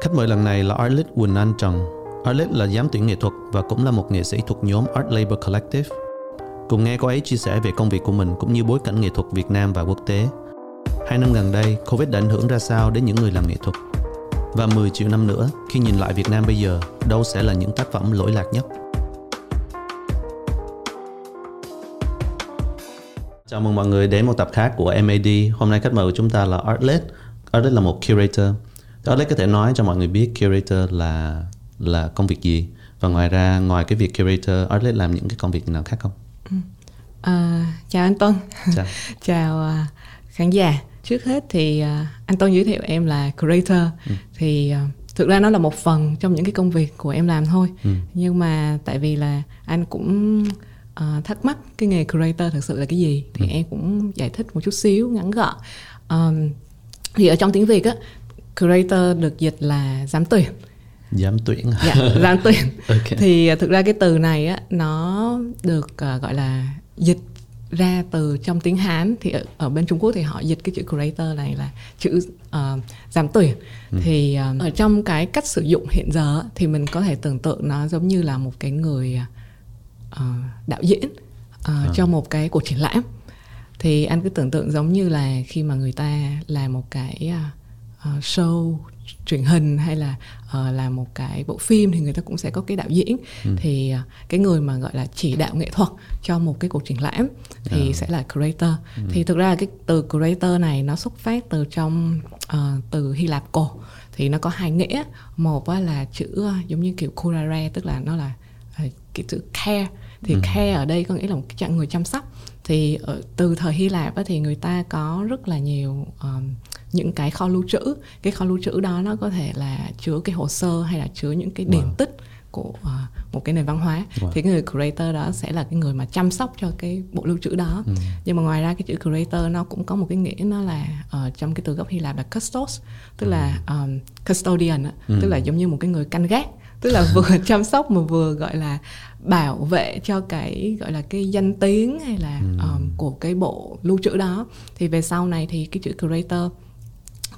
Khách mời lần này là Arlit Quỳnh Anh Trần. Arlit là giám tuyển nghệ thuật và cũng là một nghệ sĩ thuộc nhóm Art Labor Collective. Cùng nghe cô ấy chia sẻ về công việc của mình cũng như bối cảnh nghệ thuật Việt Nam và quốc tế. Hai năm gần đây, Covid đã ảnh hưởng ra sao đến những người làm nghệ thuật? Và 10 triệu năm nữa, khi nhìn lại Việt Nam bây giờ, đâu sẽ là những tác phẩm lỗi lạc nhất? Chào mừng mọi người đến một tập khác của MAD. Hôm nay khách mời của chúng ta là Artlet. Artlet là một curator. Artlet có thể nói cho mọi người biết curator là là công việc gì và ngoài ra ngoài cái việc curator, Artlet làm những cái công việc nào khác không? À, chào anh Tuân. Chào. chào à, khán giả. Trước hết thì à, anh Tuân giới thiệu em là curator. Ừ. Thì à, thực ra nó là một phần trong những cái công việc của em làm thôi. Ừ. Nhưng mà tại vì là anh cũng à, thắc mắc cái nghề curator thực sự là cái gì thì Ừ. em cũng giải thích một chút xíu ngắn gọn. Ờm, thì ở trong tiếng Việt á curator được dịch là giám tuyển. Giám tuyển. Dạ, giám tuyển Ok. thì à, thực ra cái từ này á nó được à, gọi là dịch ra từ trong tiếng Hán thì ở, ở bên Trung Quốc thì họ dịch cái chữ curator này là chữ ờ, giám tuyển thì ờ, ở trong cái cách sử dụng hiện giờ thì mình có thể tưởng tượng nó giống như là một cái người ờ, đạo diễn ờ, cho một cái cuộc triển lãm thì anh cứ tưởng tượng giống như là khi mà người ta làm một cái à, ờ, show truyền hình hay là ờ, làm một cái bộ phim thì người ta cũng sẽ có cái đạo diễn. Thì à, cái người mà gọi là chỉ đạo nghệ thuật cho một cái cuộc triển lãm thì sẽ là curator thì thực ra cái từ curator này nó xuất phát từ trong ờ, từ Hy Lạp cổ. Thì nó có hai nghĩa. Một là chữ giống như kiểu curare tức là nó là cái chữ care. Thì care ở đây có nghĩa là một cái trạng người chăm sóc. Thì ở, từ thời Hy Lạp á, thì người ta có rất là nhiều um, những cái kho lưu trữ. Cái kho lưu trữ đó nó có thể là chứa cái hồ sơ hay là chứa những cái điển Wow. tích của ờ, một cái nền văn hóa. Wow. thì cái người curator đó sẽ là cái người mà chăm sóc cho cái bộ lưu trữ đó. Nhưng mà ngoài ra cái chữ curator nó cũng có một cái nghĩa nó là ờ, trong cái từ gốc Hy Lạp là custos tức là um, custodian á, tức là giống như một cái người canh gác. Tức là vừa chăm sóc mà vừa gọi là bảo vệ cho cái gọi là cái danh tiếng hay là um, của cái bộ lưu trữ đó. Thì về sau này thì cái chữ curator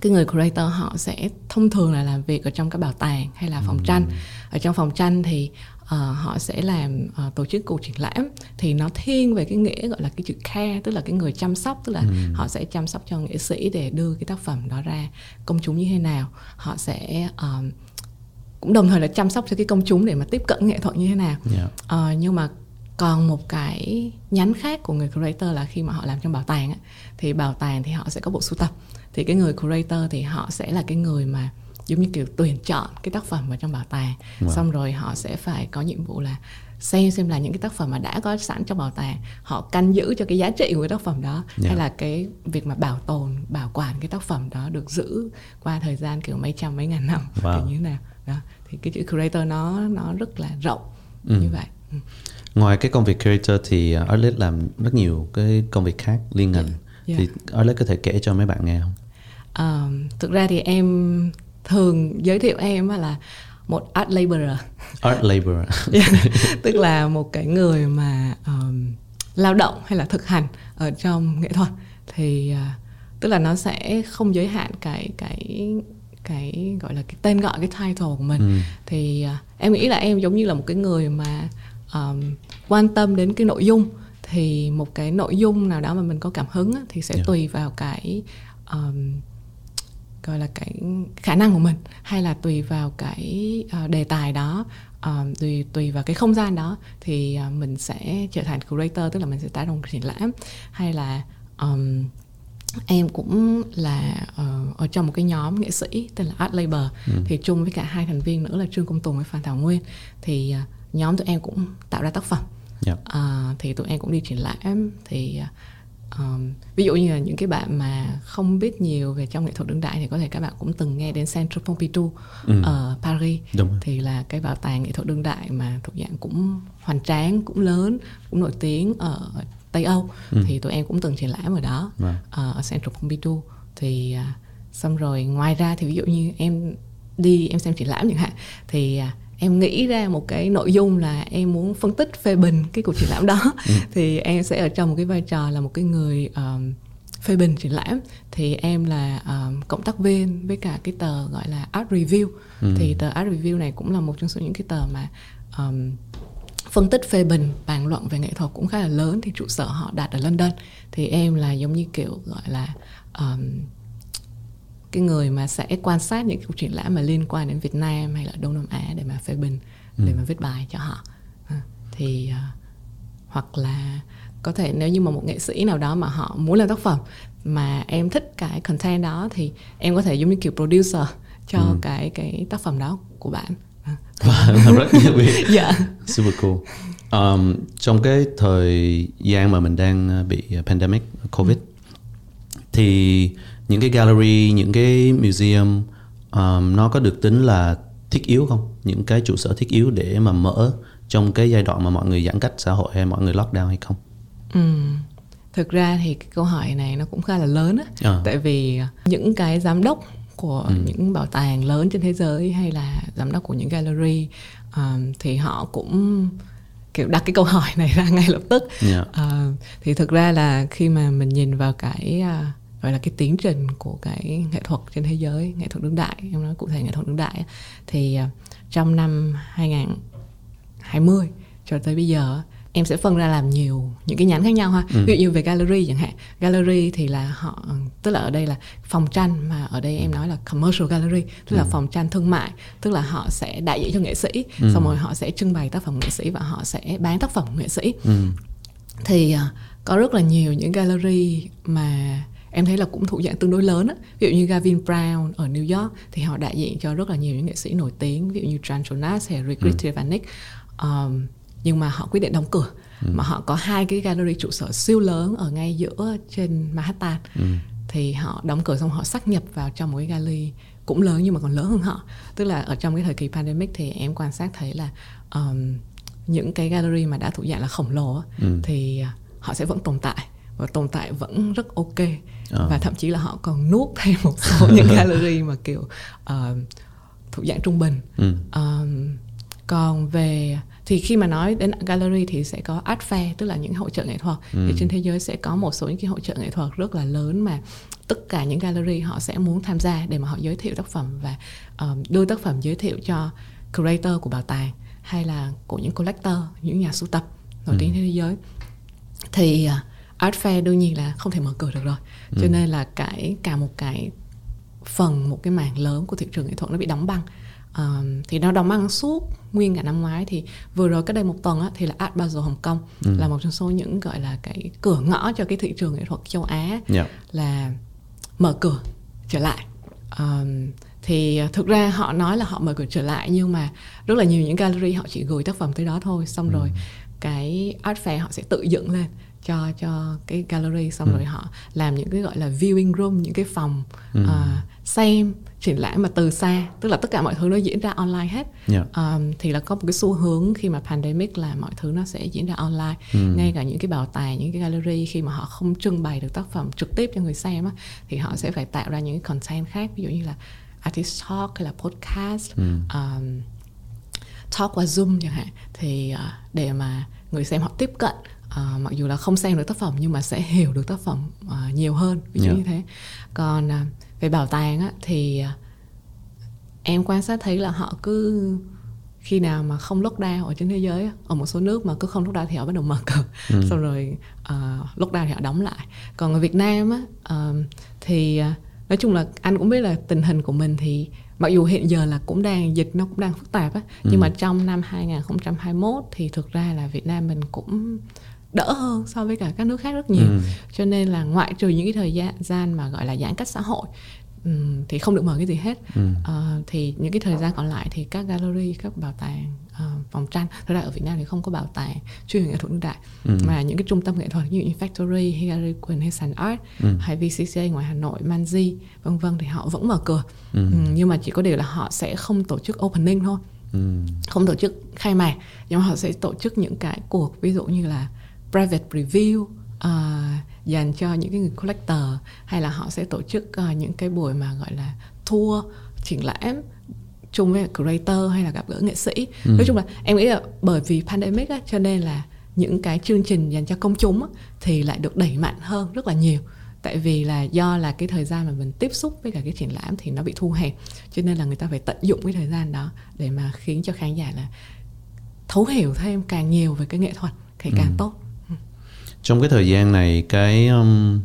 cái người curator họ sẽ thông thường là làm việc ở trong các bảo tàng hay là phòng tranh. Ở trong phòng tranh thì ờ, họ sẽ làm ờ, tổ chức cuộc triển lãm. Thì nó thiên về cái nghĩa gọi là cái chữ care tức là cái người chăm sóc tức là họ sẽ chăm sóc cho nghệ sĩ để đưa cái tác phẩm đó ra công chúng như thế nào. Họ sẽ ờm, cũng đồng thời là chăm sóc cho cái công chúng để mà tiếp cận nghệ thuật như thế nào. Dạ. Ờ, nhưng mà còn một cái nhánh khác của người curator là khi mà họ làm trong bảo tàng á, thì bảo tàng thì họ sẽ có bộ sưu tập thì cái người curator thì họ sẽ là cái người mà giống như kiểu tuyển chọn cái tác phẩm vào trong bảo tàng Wow. xong rồi họ sẽ phải có nhiệm vụ là xem xem là những cái tác phẩm mà đã có sẵn trong bảo tàng họ canh giữ cho cái giá trị của cái tác phẩm đó Dạ. hay là cái việc mà bảo tồn bảo quản cái tác phẩm đó được giữ qua thời gian kiểu mấy trăm mấy ngàn năm Wow. kiểu như thế nào đó thì cái chữ curator nó nó rất là rộng Ừ. như vậy ừ. Ngoài cái công việc curator thì uh, Artlet làm rất nhiều cái công việc khác liên ngành. Dạ. Thì Artlet có thể kể cho mấy bạn nghe không? Ờ, thực ra thì em thường giới thiệu em á là một art laborer Art labor. tức là một cái người mà ờm, lao động hay là thực hành ở trong nghệ thuật thì à, tức là nó sẽ không giới hạn cái cái cái gọi là cái tên gọi cái title của mình Ừ. thì à, em nghĩ là em giống như là một cái người mà ờm, quan tâm đến cái nội dung thì một cái nội dung nào đó mà mình có cảm hứng á, thì sẽ Dạ. tùy vào cái ờm, gọi là cái khả năng của mình hay là tùy vào cái ờ, đề tài đó ờ, tùy tùy vào cái không gian đó thì ờ, mình sẽ trở thành curator tức là mình sẽ tái đồng triển lãm. Hay là ờm, em cũng là ờ, ở trong một cái nhóm nghệ sĩ tên là Art Labor thì chung với cả hai thành viên nữa là Trương Công Tùng với Phan Thảo Nguyên. Thì ờ, nhóm tụi em cũng tạo ra tác phẩm. Dạ. À, thì tụi em cũng đi triển lãm. Thì à, um, ví dụ như là những cái bạn mà không biết nhiều về trong nghệ thuật đương đại thì có thể các bạn cũng từng nghe đến Centre Pompidou ừ. ở Paris Đúng rồi. thì là cái bảo tàng nghệ thuật đương đại mà thuộc dạng cũng hoành tráng cũng lớn cũng nổi tiếng ở Tây Âu ừ. thì tụi em cũng từng triển lãm ở đó ờ, ở Central Pompidou thì à, xong rồi ngoài ra thì ví dụ như em đi em xem triển lãm chẳng hạn thì à, em nghĩ ra một cái nội dung là em muốn phân tích phê bình cái cuộc triển lãm đó. Thì em sẽ ở trong một cái vai trò là một cái người um, phê bình triển lãm. Thì em là um, cộng tác viên với cả cái tờ gọi là art review. Thì tờ art review này cũng là một trong số những cái tờ mà um, phân tích phê bình bàn luận về nghệ thuật cũng khá là lớn. Thì trụ sở họ đặt ở London. Thì em là giống như kiểu gọi là um, cái người mà sẽ quan sát những cuộc triển lãm mà liên quan đến Việt Nam hay là Đông Nam Á để mà phê bình để mà viết bài cho họ. À, thì à, hoặc là có thể nếu như mà một nghệ sĩ nào đó mà họ muốn làm tác phẩm mà em thích cái content đó thì em có thể giống như kiểu producer cho cái cái tác phẩm đó của bạn. À, Wow, rất đặc biệt dạ. Super cool. Um, trong cái thời gian mà mình đang bị pandemic covid thì những cái gallery những cái museum um, nó có được tính là thiết yếu không những cái trụ sở thiết yếu để mà mở trong cái giai đoạn mà mọi người giãn cách xã hội hay mọi người lockdown hay không Ừ. Thực ra thì cái câu hỏi này nó cũng khá là lớn á. Ờ. Tại vì những cái giám đốc của những bảo tàng lớn trên thế giới hay là giám đốc của những gallery um, thì họ cũng kiểu đặt cái câu hỏi này ra ngay lập tức. Dạ. Ờ, thì thực ra là khi mà mình nhìn vào cái à, gọi là cái tiến trình của cái nghệ thuật trên thế giới, nghệ thuật đương đại, em nói cụ thể nghệ thuật đương đại thì à, trong năm 2020 cho tới bây giờ em sẽ phân ra làm nhiều những cái nhánh khác nhau ha. Ví dụ như về gallery chẳng hạn. Gallery thì là họ tức là ở đây là phòng tranh mà ở đây em nói là commercial gallery tức là phòng tranh thương mại. Tức là họ sẽ đại diện cho nghệ sĩ xong rồi họ sẽ trưng bày tác phẩm nghệ sĩ và họ sẽ bán tác phẩm nghệ sĩ. Thì à, có rất là nhiều những gallery mà em thấy là cũng thuộc dạng tương đối lớn á. Ví dụ như Gavin Brown ở New York thì họ đại diện cho rất là nhiều những nghệ sĩ nổi tiếng ví dụ như Trans Jonas hay Rick ừ. Stefanik um, nhưng mà họ quyết định đóng cửa. Mà họ có hai cái gallery trụ sở siêu lớn ở ngay giữa trên Manhattan. Thì họ đóng cửa xong họ xác nhập vào trong một cái gallery cũng lớn nhưng mà còn lớn hơn họ. Tức là ở trong cái thời kỳ pandemic thì em quan sát thấy là um, những cái gallery mà đã thuộc dạng là khổng lồ á, thì à, họ sẽ vẫn tồn tại và tồn tại vẫn rất ok Ờ. và thậm chí là họ còn nuốt thêm một số những gallery mà kiểu uh, thuộc dạng trung bình. Ừ. Um, còn về thì khi mà nói đến gallery thì sẽ có art fair tức là những hội trợ nghệ thuật. Thì trên thế giới sẽ có một số những cái hội trợ nghệ thuật rất là lớn mà tất cả những gallery họ sẽ muốn tham gia để mà họ giới thiệu tác phẩm và um, đưa tác phẩm giới thiệu cho curator của bảo tàng hay là của những collector những nhà sưu tập nổi tiếng trên thế giới. Thì à, art fair đương nhiên là không thể mở cửa được rồi. Cho nên là cái cả một cái phần một cái mảng lớn của thị trường nghệ thuật nó bị đóng băng. Ờm, thì nó đóng băng suốt nguyên cả năm ngoái. Thì vừa rồi cách đây một tuần á, thì là Art Basel Hồng Kông là một trong số những gọi là cái cửa ngõ cho cái thị trường nghệ thuật châu Á Dạ. là mở cửa trở lại. Ờm, thì thực ra họ nói là họ mở cửa trở lại nhưng mà rất là nhiều những gallery họ chỉ gửi tác phẩm tới đó thôi. Xong rồi cái art fair họ sẽ tự dựng lên cho cho cái gallery xong rồi họ làm những cái gọi là viewing room những cái phòng à, xem triển lãm mà từ xa. Tức là tất cả mọi thứ nó diễn ra online hết. Dạ. um, thì là có một cái xu hướng khi mà pandemic là mọi thứ nó sẽ diễn ra online. Ngay cả những cái bảo tàng những cái gallery khi mà họ không trưng bày được tác phẩm trực tiếp cho người xem á, thì họ sẽ phải tạo ra những cái content khác. Ví dụ như là artist talk hay là podcast um, talk qua zoom chẳng hạn. Thì à, để mà người xem họ tiếp cận à, mặc dù là không xem được tác phẩm nhưng mà sẽ hiểu được tác phẩm à, nhiều hơn ví dụ Yeah. như thế. Còn à, về bảo tàng á, thì à, em quan sát thấy là họ cứ khi nào mà không lockdown ở trên thế giới ở một số nước mà cứ không lockdown thì họ bắt đầu mở cửa. Xong rồi uh, lockdown thì họ đóng lại. Còn ở Việt Nam á ờm, thì à, nói chung là anh cũng biết là tình hình của mình thì mặc dù hiện giờ là cũng đang dịch nó cũng đang phức tạp á nhưng mà trong năm 2021 thì thực ra là Việt Nam mình cũng đỡ hơn so với cả các nước khác rất nhiều cho nên là ngoại trừ những cái thời gian mà gọi là giãn cách xã hội ừm, thì không được mở cái gì hết Ờ, thì những cái thời gian còn lại thì các gallery các bảo tàng ờ, vòng tranh thực ra ở Việt Nam thì không có bảo tàng chuyên về nghệ thuật đương đại ừ. mà những cái trung tâm nghệ thuật như, Factory hay Harlequin hay Sun Art ừ. hay VCCA ngoài Hà Nội Manzi vân vân thì họ vẫn mở cửa ừ. Ừ, nhưng mà chỉ có điều là họ sẽ không tổ chức opening thôi ừ. không tổ chức khai mạc nhưng mà họ sẽ tổ chức những cái cuộc ví dụ như là private review uh, dành cho những cái người collector hay là họ sẽ tổ chức uh, những cái buổi mà gọi là tour triển lãm chung với creator hay là gặp gỡ nghệ sĩ ừ. nói chung là em nghĩ là bởi vì pandemic á, cho nên là những cái chương trình dành cho công chúng á, thì lại được đẩy mạnh hơn rất là nhiều tại vì là do là cái thời gian mà mình tiếp xúc với cả cái triển lãm thì nó bị thu hẹp cho nên là người ta phải tận dụng cái thời gian đó để mà khiến cho khán giả là thấu hiểu thêm càng nhiều về cái nghệ thuật thì càng ừ. tốt. Trong cái thời gian này cái um,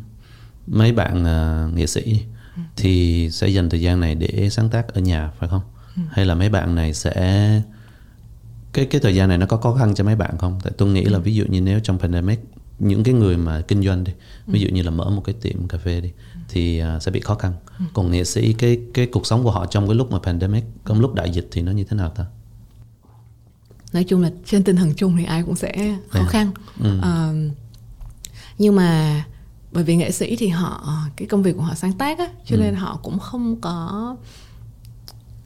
mấy bạn uh, nghệ sĩ ừ. thì sẽ dành thời gian này để sáng tác ở nhà phải không ừ. hay là mấy bạn này sẽ cái cái thời gian này nó có khó khăn cho mấy bạn không tại tôi nghĩ là ừ. ví dụ như nếu trong pandemic những cái người mà kinh doanh đi ví dụ như là mở một cái tiệm cà phê đi thì uh, sẽ bị khó khăn còn nghệ sĩ cái cái cuộc sống của họ trong cái lúc mà pandemic trong lúc đại dịch thì nó như thế nào ta nói chung là trên tinh thần chung thì ai cũng sẽ khó à. khăn ừ. uh, nhưng mà bởi vì nghệ sĩ thì họ cái công việc của họ sáng tác á cho ừ. nên họ cũng không có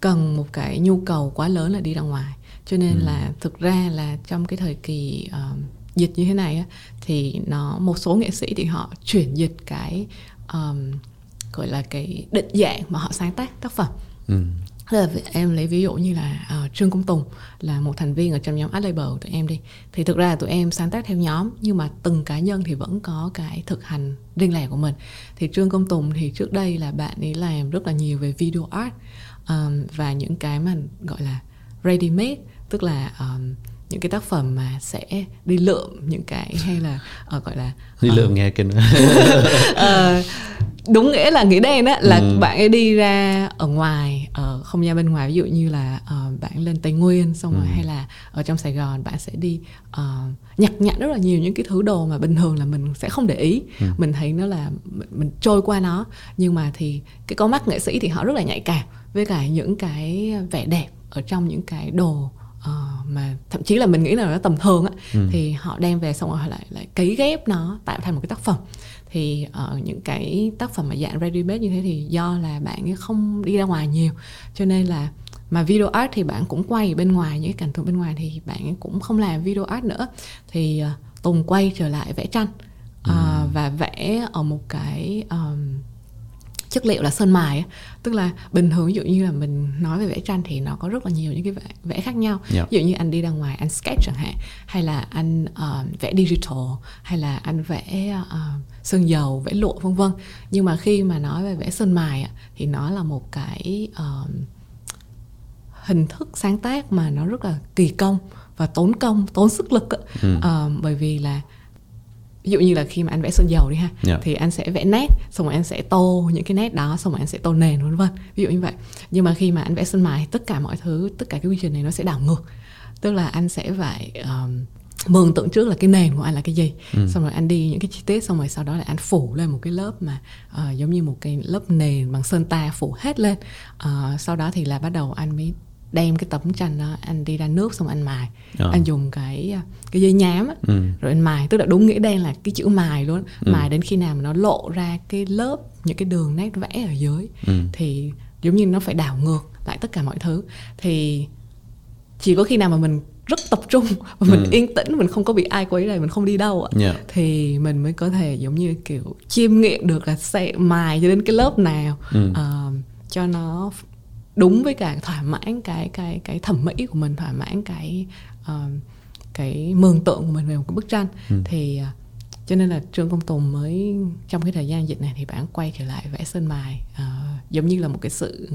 cần một cái nhu cầu quá lớn là đi ra ngoài cho nên ừ. là thực ra là trong cái thời kỳ uh, dịch như thế này á, thì nó một số nghệ sĩ thì họ chuyển dịch cái um, gọi là cái định dạng mà họ sáng tác tác phẩm ừ là em lấy ví dụ như là uh, Trương Công Tùng là một thành viên ở trong nhóm ad Label tụi em đi. Thì thực ra là tụi em sáng tác theo nhóm nhưng mà từng cá nhân thì vẫn có cái thực hành riêng lẻ của mình. Thì Trương Công Tùng thì trước đây là bạn ấy làm rất là nhiều về video art um, và những cái mà gọi là ready made tức là um, những cái tác phẩm mà sẽ đi lượm những cái hay là uh, gọi là uh, đi lượm ờ, nghe kinh uh, đúng nghĩa là nghĩa đen đó là ừ. bạn ấy đi ra ở ngoài ở không gian bên ngoài ví dụ như là uh, bạn lên tây nguyên xong rồi ừ. hay là ở trong sài gòn bạn sẽ đi uh, nhặt nhạnh rất là nhiều những cái thứ đồ mà bình thường là mình sẽ không để ý ừ. mình thấy nó là mình, mình trôi qua nó nhưng mà thì cái con mắt nghệ sĩ thì họ rất là nhạy cảm với cả những cái vẻ đẹp ở trong những cái đồ uh, mà thậm chí là mình nghĩ là nó tầm thường á ừ. thì họ đem về xong rồi họ lại lại cấy ghép nó tạo thành một cái tác phẩm thì ở uh, những cái tác phẩm mà dạng ready made như thế thì do là bạn ấy không đi ra ngoài nhiều cho nên là mà video art thì bạn cũng quay bên ngoài những cái cảnh tượng bên ngoài thì bạn cũng không làm video art nữa thì uh, tùng quay trở lại vẽ tranh uh, ừ. và vẽ ở một cái um, chất liệu là sơn mài tức là bình thường ví dụ như là mình nói về vẽ tranh thì nó có rất là nhiều những cái vẽ, vẽ khác nhau yeah. Dạ. ví dụ như anh đi ra ngoài anh sketch chẳng hạn hay là anh uh, vẽ digital hay là anh vẽ uh, sơn dầu vẽ lụa vân vân nhưng mà khi mà nói về vẽ sơn mài thì nó là một cái uh, hình thức sáng tác mà nó rất là kỳ công và tốn công tốn sức lực ừ. uh, bởi vì là ví dụ như là khi mà anh vẽ sơn dầu đi ha yeah. Dạ. thì anh sẽ vẽ nét xong rồi anh sẽ tô những cái nét đó xong rồi anh sẽ tô nền vân vân ví dụ như vậy nhưng mà khi mà anh vẽ sơn mài tất cả mọi thứ tất cả cái quy trình này nó sẽ đảo ngược tức là anh sẽ phải um, mường tượng trước là cái nền của anh là cái gì ừ. xong rồi anh đi những cái chi tiết xong rồi sau đó là anh phủ lên một cái lớp mà uh, giống như một cái lớp nền bằng sơn ta phủ hết lên uh, sau đó thì là bắt đầu anh mới đem cái tấm tranh đó anh đi ra nước xong anh mài à. anh dùng cái cái dây nhám á, ừ. rồi anh mài tức là đúng nghĩa đen là cái chữ mài luôn ừ. mài đến khi nào mà nó lộ ra cái lớp những cái đường nét vẽ ở dưới ừ. thì giống như nó phải đảo ngược lại tất cả mọi thứ thì chỉ có khi nào mà mình rất tập trung và mình ừ. yên tĩnh mình không có bị ai quấy rầy mình không đi đâu ạ yeah. Dạ. thì mình mới có thể giống như kiểu chiêm nghiệm được là sẽ mài cho đến cái lớp nào ừ. uh, cho nó đúng với cả thỏa mãn cái cái cái thẩm mỹ của mình thỏa mãn cái uh, cái mường tượng của mình về một cái bức tranh ừ. thì uh, cho nên là trương công tùng mới trong cái thời gian dịch này thì bạn quay trở lại vẽ sơn mài uh, giống như là một cái sự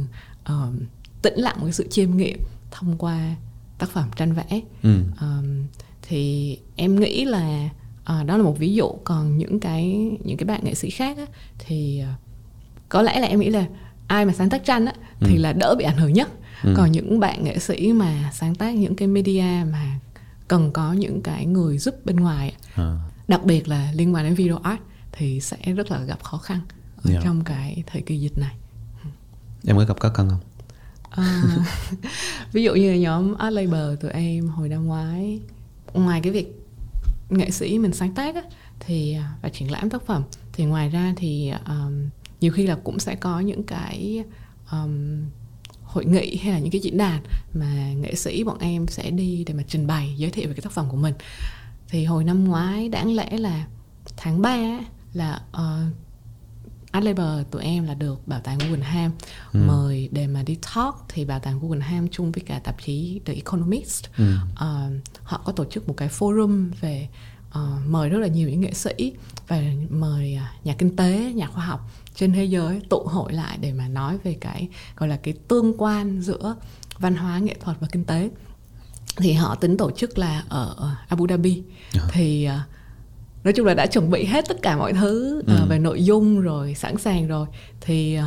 uh, tĩnh lặng một cái sự chiêm nghiệm thông qua tác phẩm tranh vẽ ừ. um, thì em nghĩ là uh, đó là một ví dụ còn những cái những cái bạn nghệ sĩ khác á, thì uh, có lẽ là em nghĩ là ai mà sáng tác tranh á thì ừ. là đỡ bị ảnh hưởng nhất ừ. còn những bạn nghệ sĩ mà sáng tác những cái media mà cần có những cái người giúp bên ngoài à. đặc biệt là liên quan đến video art thì sẽ rất là gặp khó khăn ở yeah. Dạ. trong cái thời kỳ dịch này em có gặp khó khăn không à, ví dụ như là nhóm Art Labor tụi em hồi năm ngoái ngoài cái việc nghệ sĩ mình sáng tác á, thì à, và triển lãm tác phẩm thì ngoài ra thì um, nhiều khi là cũng sẽ có những cái um, hội nghị hay là những cái diễn đàn mà nghệ sĩ bọn em sẽ đi để mà trình bày giới thiệu về cái tác phẩm của mình thì hồi năm ngoái đáng lẽ là tháng 3 là uh, Art Labor tụi em là được bảo tàng Guggenheim ừ. mời để mà đi talk thì bảo tàng Guggenheim chung với cả tạp chí The Economist ừ. uh, họ có tổ chức một cái forum về uh, mời rất là nhiều những nghệ sĩ và mời uh, nhà kinh tế nhà khoa học trên thế giới tụ hội lại để mà nói về cái gọi là cái tương quan giữa văn hóa nghệ thuật và kinh tế. Thì họ tính tổ chức là ở Abu Dhabi. À. thì uh, nói chung là đã chuẩn bị hết tất cả mọi thứ ừ. uh, về nội dung rồi sẵn sàng rồi. Thì uh,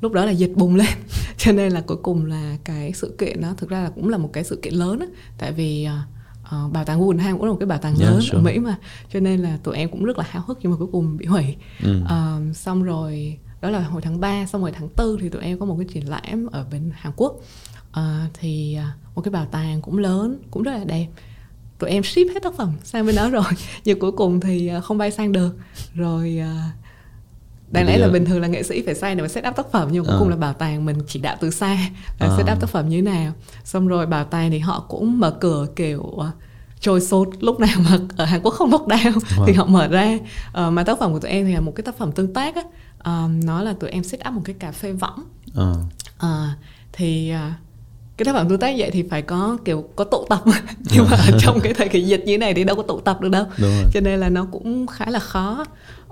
lúc đó là dịch bùng lên. Cho nên là cuối cùng là cái sự kiện đó thực ra là cũng là một cái sự kiện lớn đó, tại vì uh, uh, bảo tàng Guggenheim cũng là một cái bảo tàng yeah, lớn sure. ở Mỹ mà cho nên là tụi em cũng rất là háo hức nhưng mà cuối cùng bị hủy ừ. uh, xong rồi đó là hồi tháng 3 xong rồi tháng 4 thì tụi em có một cái triển lãm ở bên Hàn Quốc uh, thì uh, một cái bảo tàng cũng lớn cũng rất là đẹp tụi em ship hết tác phẩm sang bên đó rồi nhưng cuối cùng thì không bay sang được rồi uh, đáng lẽ là bình thường là nghệ sĩ phải sang để mà set up tác phẩm nhưng cuối à. cùng là bảo tàng mình chỉ đạo từ xa là à. set up tác phẩm như thế nào. Xong rồi bảo tàng thì họ cũng mở cửa kiểu uh, trôi sốt lúc nào mà ở Hàn Quốc không lockdown wow. thì họ mở ra. Uh, mà tác phẩm của tụi em thì là một cái tác phẩm tương tác á. Uh, nó là tụi em set up một cái cà phê võng. Uh. Uh, thì uh, cái tác phẩm tương tác vậy thì phải có kiểu có tụ tập. Nhưng mà trong cái thời kỳ dịch như thế này thì đâu có tụ tập được đâu. Cho nên là nó cũng khá là khó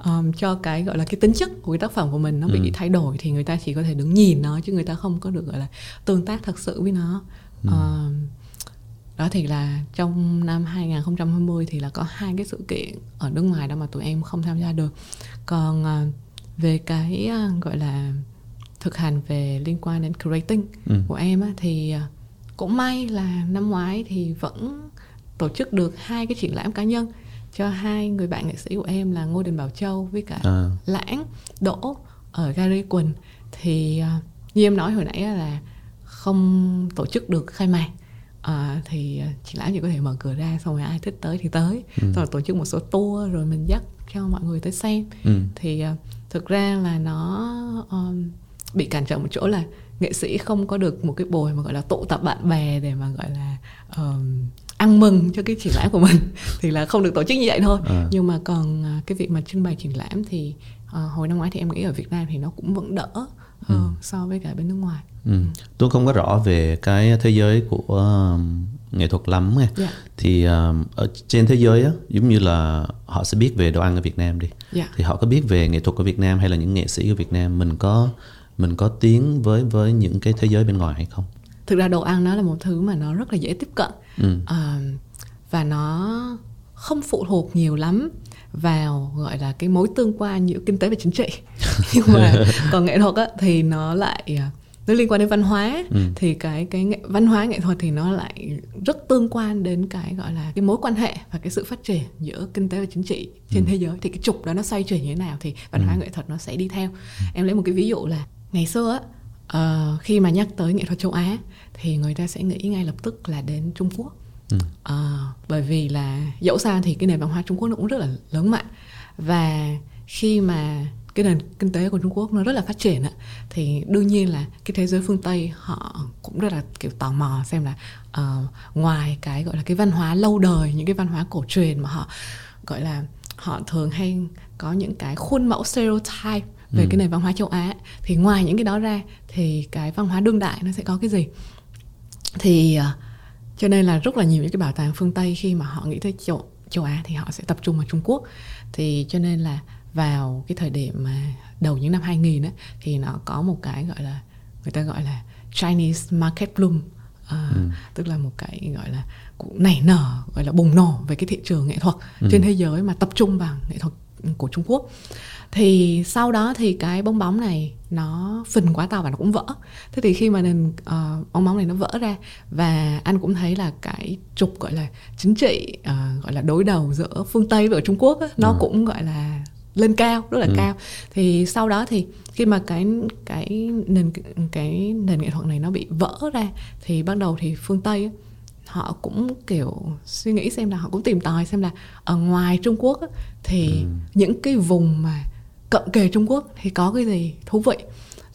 um, cho cái gọi là cái tính chất của cái tác phẩm của mình nó bị ừ. thay đổi thì người ta chỉ có thể đứng nhìn nó chứ người ta không có được gọi là tương tác thật sự với nó ừ. um, đó thì là trong năm 2020 thì là có hai cái sự kiện ở nước ngoài đó mà tụi em không tham gia được còn uh, về cái uh, gọi là thực hành về liên quan đến creating ừ. của em á, thì uh, cũng may là năm ngoái thì vẫn tổ chức được hai cái triển lãm cá nhân cho hai người bạn nghệ sĩ của em là Ngô Đình Bảo Châu với cả à. Lãng Đỗ ở Gallery Quỳnh thì uh, như em nói hồi nãy là không tổ chức được khai mạc à, thì triển lãm chỉ có thể mở cửa ra xong rồi ai thích tới thì tới ừ. xong rồi tổ chức một số tour rồi mình dắt cho mọi người tới xem ừ. thì uh, thực ra là nó um, bị cản trở một chỗ là nghệ sĩ không có được một cái buổi mà gọi là tụ tập bạn bè để mà gọi là um, ăn mừng cho cái triển lãm của mình thì là không được tổ chức như vậy thôi à. nhưng mà còn uh, cái việc mà trưng bày triển lãm thì uh, hồi năm ngoái thì em nghĩ ở Việt Nam thì nó cũng vẫn đỡ hơn ừ. so với cả bên nước ngoài ừ. tôi không có rõ về cái thế giới của um, nghệ thuật lắm nha yeah. thì um, ở trên thế giới á giống như là họ sẽ biết về đồ ăn ở Việt Nam đi yeah. thì họ có biết về nghệ thuật của Việt Nam hay là những nghệ sĩ của Việt Nam mình có mình có tiến với với những cái thế giới bên ngoài hay không thực ra đồ ăn nó là một thứ mà nó rất là dễ tiếp cận ừ. à, và nó không phụ thuộc nhiều lắm vào gọi là cái mối tương quan giữa kinh tế và chính trị nhưng mà còn nghệ thuật á, thì nó lại à, nó liên quan đến văn hóa ừ. thì cái cái nghệ, văn hóa nghệ thuật thì nó lại rất tương quan đến cái gọi là cái mối quan hệ và cái sự phát triển giữa kinh tế và chính trị trên ừ. thế giới thì cái trục đó nó xoay chuyển như thế nào thì văn hóa ừ. nghệ thuật nó sẽ đi theo ừ. em lấy một cái ví dụ là ngày xưa á uh, khi mà nhắc tới nghệ thuật châu Á thì người ta sẽ nghĩ ngay lập tức là đến Trung Quốc ừ. uh, bởi vì là dẫu sao thì cái nền văn hóa Trung Quốc nó cũng rất là lớn mạnh và khi mà cái nền kinh tế của Trung Quốc nó rất là phát triển ạ thì đương nhiên là cái thế giới phương Tây họ cũng rất là kiểu tò mò xem là uh, ngoài cái gọi là cái văn hóa lâu đời những cái văn hóa cổ truyền mà họ gọi là họ thường hay có những cái khuôn mẫu stereotype về ừ. cái nền văn hóa châu Á thì ngoài những cái đó ra thì cái văn hóa đương đại nó sẽ có cái gì thì ờ, cho nên là rất là nhiều những cái bảo tàng phương Tây khi mà họ nghĩ tới châu châu Á thì họ sẽ tập trung vào Trung Quốc thì cho nên là vào cái thời điểm mà đầu những năm 2000 á thì nó có một cái gọi là người ta gọi là Chinese market bloom à, ừ. tức là một cái gọi là cũng nảy nở gọi là bùng nổ về cái thị trường nghệ thuật ừ. trên thế giới mà tập trung vào nghệ thuật của Trung Quốc thì sau đó thì cái bong bóng này nó phình quá to và nó cũng vỡ thế thì khi mà nền uh, bong bóng này nó vỡ ra và anh cũng thấy là cái trục gọi là chính trị uh, gọi là đối đầu giữa phương tây và trung quốc á, nó ừ. cũng gọi là lên cao rất là ừ. cao thì sau đó thì khi mà cái cái nền cái nền nghệ thuật này nó bị vỡ ra thì bắt đầu thì phương tây họ cũng kiểu suy nghĩ xem là họ cũng tìm tòi xem là ở ngoài trung quốc thì ừ. những cái vùng mà cận kề trung quốc thì có cái gì thú vị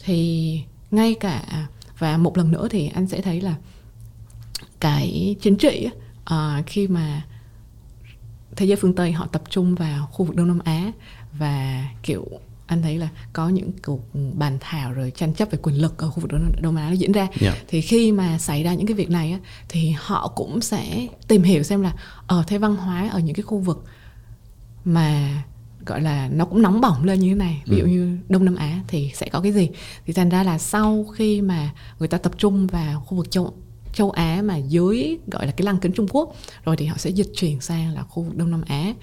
thì ngay cả và một lần nữa thì anh sẽ thấy là cái chính trị uh, khi mà thế giới phương tây họ tập trung vào khu vực đông nam á và kiểu anh thấy là có những cuộc bàn thảo rồi tranh chấp về quyền lực ở khu vực đông, nam á nó diễn ra yeah. Dạ. thì khi mà xảy ra những cái việc này á, thì họ cũng sẽ tìm hiểu xem là ở ờ, thế văn hóa ở những cái khu vực mà gọi là nó cũng nóng bỏng lên như thế này ví dụ ừ. như đông nam á thì sẽ có cái gì thì thành ra là sau khi mà người ta tập trung vào khu vực châu châu Á mà dưới gọi là cái lăng kính Trung Quốc rồi thì họ sẽ dịch chuyển sang là khu vực Đông Nam Á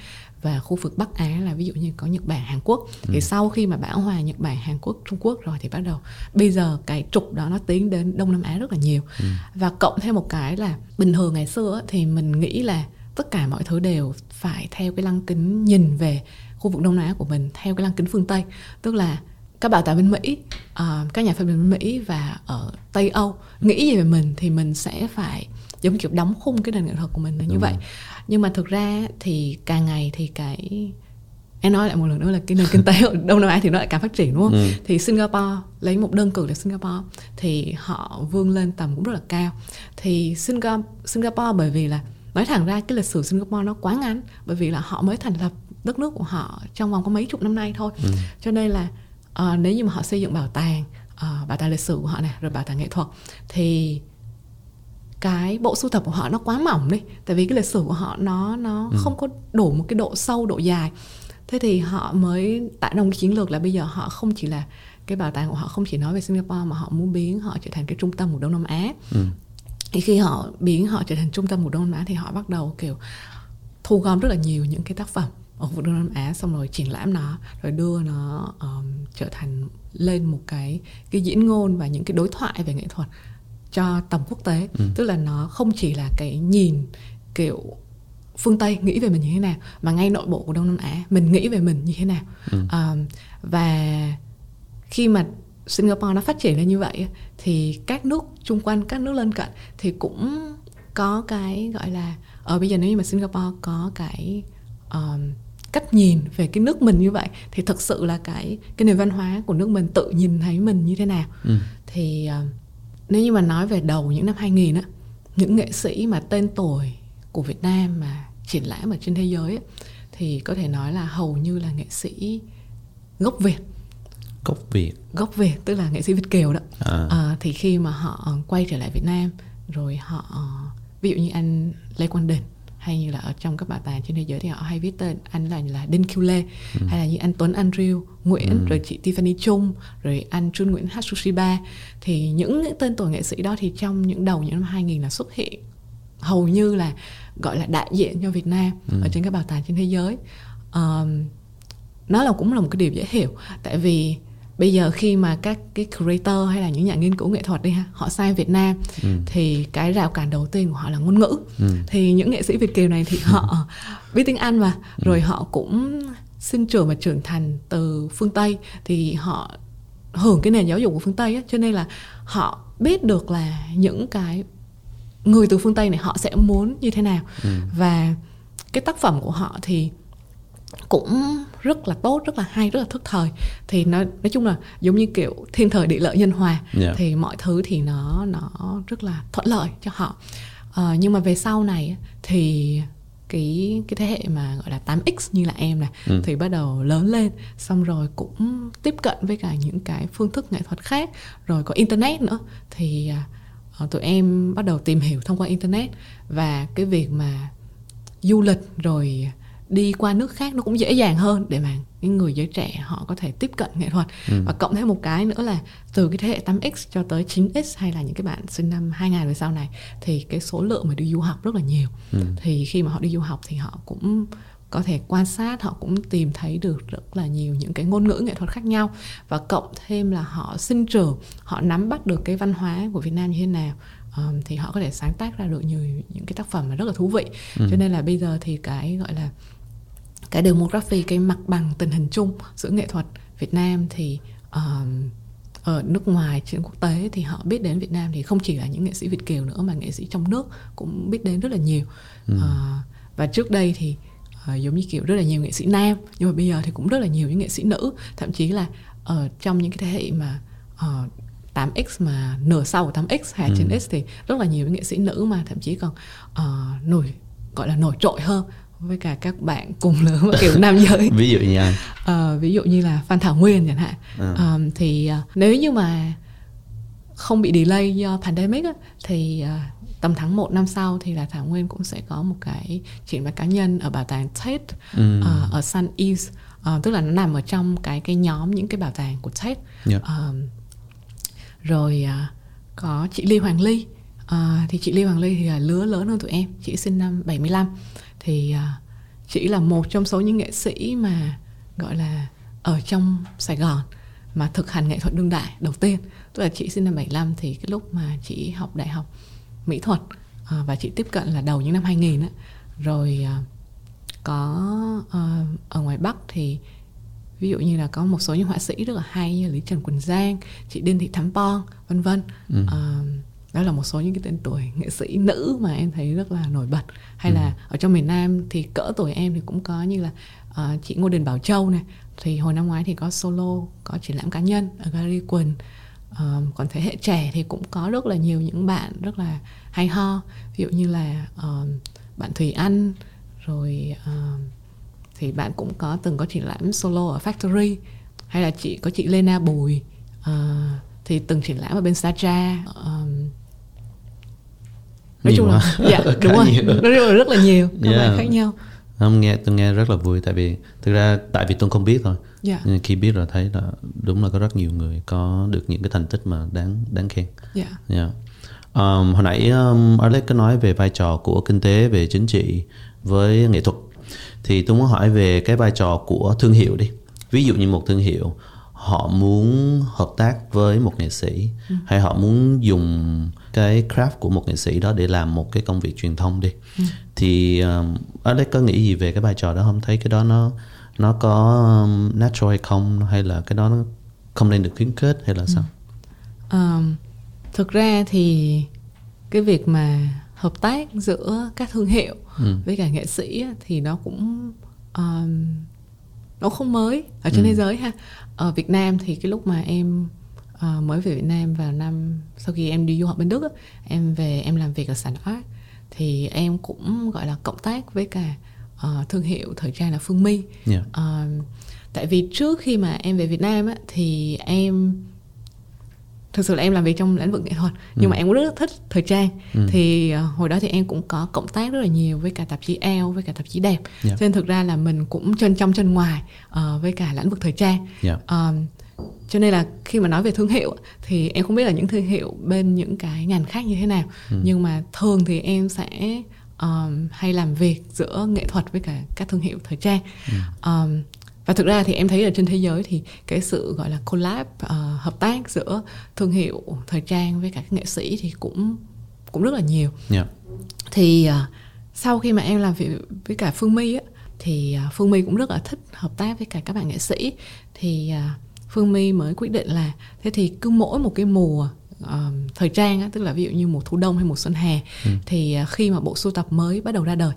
và khu vực Bắc Á là ví dụ như có Nhật Bản, Hàn Quốc ừ. thì sau khi mà bão hòa Nhật Bản, Hàn Quốc, Trung Quốc rồi thì bắt đầu bây giờ cái trục đó nó tiến đến Đông Nam Á rất là nhiều ừ. và cộng thêm một cái là bình thường ngày xưa thì mình nghĩ là tất cả mọi thứ đều phải theo cái lăng kính nhìn về khu vực Đông Nam Á của mình theo cái lăng kính phương Tây tức là các bảo tàng bên Mỹ, uh, các nhà phê bình bên Mỹ và ở Tây Âu nghĩ gì về mình thì mình sẽ phải giống kiểu đóng khung cái nền nghệ thuật của mình là như vậy. Nhưng mà thực ra thì càng ngày thì cái em nói lại một lần nữa là cái nền kinh tế ở Đông Nam Á thì nó lại càng phát triển đúng không? Ừ. Thì Singapore lấy một đơn cử là Singapore thì họ vươn lên tầm cũng rất là cao. Thì Singapore, Singapore bởi vì là nói thẳng ra cái lịch sử Singapore nó quá ngắn bởi vì là họ mới thành lập đất nước của họ trong vòng có mấy chục năm nay thôi. Ừ. Cho nên là uh, nếu như mà họ xây dựng bảo tàng uh, bảo tàng lịch sử của họ này rồi bảo tàng nghệ thuật thì cái bộ sưu tập của họ nó quá mỏng đi tại vì cái lịch sử của họ nó nó ừ. không có đủ một cái độ sâu độ dài thế thì họ mới tạo ra một chiến lược là bây giờ họ không chỉ là cái bảo tàng của họ không chỉ nói về Singapore mà họ muốn biến họ trở thành cái trung tâm của Đông Nam Á ừ. thì khi họ biến họ trở thành trung tâm của Đông Nam Á thì họ bắt đầu kiểu thu gom rất là nhiều những cái tác phẩm ở khu vực Đông Nam Á xong rồi triển lãm nó rồi đưa nó um, trở thành lên một cái cái diễn ngôn và những cái đối thoại về nghệ thuật cho tầm quốc tế ừ. tức là nó không chỉ là cái nhìn kiểu phương Tây nghĩ về mình như thế nào mà ngay nội bộ của Đông Nam Á mình nghĩ về mình như thế nào ừ. um, và khi mà Singapore nó phát triển lên như vậy thì các nước chung quanh các nước lân cận thì cũng có cái gọi là ở ờ, bây giờ nếu như mà Singapore có cái um, cách nhìn về cái nước mình như vậy thì thực sự là cái cái nền văn hóa của nước mình tự nhìn thấy mình như thế nào ừ. thì uh, nếu như mà nói về đầu những năm 2000 á những nghệ sĩ mà tên tuổi của Việt Nam mà triển lãm ở trên thế giới á, thì có thể nói là hầu như là nghệ sĩ gốc Việt gốc Việt gốc Việt tức là nghệ sĩ Việt kiều đó à. À, thì khi mà họ quay trở lại Việt Nam rồi họ ví dụ như anh Lê Quang Đình hay như là ở trong các bảo tàng trên thế giới thì họ hay viết tên anh là là Đinh Kiêu Lê ừ. hay là như anh Tuấn Andrew Nguyễn ừ. rồi chị Tiffany Trung rồi anh Trương Nguyễn Hatsushiba thì những tên tuổi nghệ sĩ đó thì trong những đầu những năm 2000 là xuất hiện hầu như là gọi là đại diện cho Việt Nam ừ. ở trên các bảo tàng trên thế giới um, nó là cũng là một cái điều dễ hiểu tại vì bây giờ khi mà các cái creator hay là những nhà nghiên cứu nghệ thuật đi ha họ sang Việt Nam ừ. thì cái rào cản đầu tiên của họ là ngôn ngữ ừ. thì những nghệ sĩ Việt kiều này thì họ biết tiếng Anh mà ừ. rồi họ cũng sinh trưởng và trưởng thành từ phương Tây thì họ hưởng cái nền giáo dục của phương Tây á cho nên là họ biết được là những cái người từ phương Tây này họ sẽ muốn như thế nào ừ. và cái tác phẩm của họ thì cũng rất là tốt rất là hay rất là thức thời thì nó nói chung là giống như kiểu thiên thời địa lợi nhân hòa yeah. Dạ. thì mọi thứ thì nó nó rất là thuận lợi cho họ uh, nhưng mà về sau này thì cái cái thế hệ mà gọi là 8x như là em này ừ. thì bắt đầu lớn lên xong rồi cũng tiếp cận với cả những cái phương thức nghệ thuật khác rồi có internet nữa thì uh, tụi em bắt đầu tìm hiểu thông qua internet và cái việc mà du lịch rồi đi qua nước khác nó cũng dễ dàng hơn để mà những người giới trẻ họ có thể tiếp cận nghệ thuật ừ. và cộng thêm một cái nữa là từ cái thế hệ 8x cho tới 9x hay là những cái bạn sinh năm 2000 về sau này thì cái số lượng mà đi du học rất là nhiều ừ. thì khi mà họ đi du học thì họ cũng có thể quan sát họ cũng tìm thấy được rất là nhiều những cái ngôn ngữ nghệ thuật khác nhau và cộng thêm là họ sinh trưởng họ nắm bắt được cái văn hóa của Việt Nam như thế nào um, thì họ có thể sáng tác ra được nhiều những cái tác phẩm mà rất là thú vị ừ. cho nên là bây giờ thì cái gọi là cái demography cái mặt bằng tình hình chung giữa nghệ thuật Việt Nam thì uh, ở nước ngoài trên quốc tế thì họ biết đến Việt Nam thì không chỉ là những nghệ sĩ Việt kiều nữa mà nghệ sĩ trong nước cũng biết đến rất là nhiều ừ. uh, và trước đây thì uh, giống như kiểu rất là nhiều nghệ sĩ nam nhưng mà bây giờ thì cũng rất là nhiều những nghệ sĩ nữ thậm chí là ở trong những cái thế hệ mà uh, 8x mà nửa sau của 8x hay ừ. 9x thì rất là nhiều nghệ sĩ nữ mà thậm chí còn uh, nổi gọi là nổi trội hơn với cả các bạn cùng lớn và kiểu nam giới. Ví dụ như ai? Uh, ví dụ như là phan thảo nguyên chẳng hạn. À. uh, thì uh, nếu như mà không bị delay do pandemic á, thì uh, tầm tháng 1 năm sau thì là Thảo Nguyên cũng sẽ có một cái triển lãm cá nhân ở bảo tàng Tate ừ. uh, ở Sun East. Uh, tức là nó nằm ở trong cái cái nhóm những cái bảo tàng của Tate. Yeah. uh, rồi uh, có chị Ly Hoàng Ly. Uh, thì chị Ly Hoàng Ly thì là lứa lớn hơn tụi em chị sinh năm 75 thì uh, chị là một trong số những nghệ sĩ mà gọi là ở trong Sài Gòn mà thực hành nghệ thuật đương đại đầu tiên tức là chị sinh năm 75 thì cái lúc mà chị học đại học mỹ thuật à, và chị tiếp cận là đầu những năm 2000 á rồi à, có à, ở ngoài Bắc thì ví dụ như là có một số những họa sĩ rất là hay như Lý Trần Quỳnh Giang, chị Đinh Thị Thắm Pon, vân vân. Ừ. À, đó là một số những cái tên tuổi nghệ sĩ nữ mà em thấy rất là nổi bật. Hay ừ. là ở trong miền Nam thì cỡ tuổi em thì cũng có như là uh, chị Ngô Đình Bảo Châu này. Thì hồi năm ngoái thì có solo có triển lãm cá nhân ở Gallery Quỳnh. Uh, còn thế hệ trẻ thì cũng có rất là nhiều những bạn rất là hay ho. Ví dụ như là uh, bạn Thùy Anh rồi uh, thì bạn cũng có từng có triển lãm solo ở Factory. Hay là chị có chị Lena Bùi. Uh, thì từng triển lãm ở bên Sacha. Um, nói chung là dạ đúng rồi nói chung là rất là nhiều các yeah. bạn khác nhau không nghe tôi nghe rất là vui tại vì thực ra tại vì tôi không biết thôi yeah. Dạ. khi biết rồi thấy là đúng là có rất nhiều người có được những cái thành tích mà đáng đáng khen yeah. Yeah. Um, hồi nãy um, Alex có nói về vai trò của kinh tế về chính trị với nghệ thuật thì tôi muốn hỏi về cái vai trò của thương hiệu đi ví dụ như một thương hiệu họ muốn hợp tác với một nghệ sĩ ừ. hay họ muốn dùng cái craft của một nghệ sĩ đó để làm một cái công việc truyền thông đi ừ. thì um, Alex có nghĩ gì về cái vai trò đó không thấy cái đó nó nó có um, natural hay không hay là cái đó nó không nên được khuyến khích hay là ừ. sao? Um, thực ra thì cái việc mà hợp tác giữa các thương hiệu ừ. với cả nghệ sĩ thì nó cũng um, nó không mới ở trên ừ. thế giới ha ở Việt Nam thì cái lúc mà em uh, mới về Việt Nam vào năm sau khi em đi du học bên Đức em về em làm việc ở sàn art thì em cũng gọi là cộng tác với cả uh, thương hiệu thời trang là Phương My yeah. uh, tại vì trước khi mà em về Việt Nam á, thì em thực sự là em làm việc trong lĩnh vực nghệ thuật nhưng ừ. mà em cũng rất thích thời trang ừ. thì uh, hồi đó thì em cũng có cộng tác rất là nhiều với cả tạp chí Elle với cả tạp chí đẹp yeah. Dạ. cho nên thực ra là mình cũng chân trong chân ngoài uh, với cả lĩnh vực thời trang yeah. Dạ. um, cho nên là khi mà nói về thương hiệu thì em không biết là những thương hiệu bên những cái ngành khác như thế nào ừ. nhưng mà thường thì em sẽ um, hay làm việc giữa nghệ thuật với cả các thương hiệu thời trang ừ. um, và thực ra thì em thấy ở trên thế giới thì cái sự gọi là collab uh, hợp tác giữa thương hiệu thời trang với cả các nghệ sĩ thì cũng cũng rất là nhiều yeah. thì uh, sau khi mà em làm việc với cả phương my á thì uh, phương my cũng rất là thích hợp tác với cả các bạn nghệ sĩ thì uh, phương my mới quyết định là thế thì cứ mỗi một cái mùa uh, thời trang á, tức là ví dụ như mùa thu đông hay mùa xuân hè ừ. thì uh, khi mà bộ sưu tập mới bắt đầu ra đời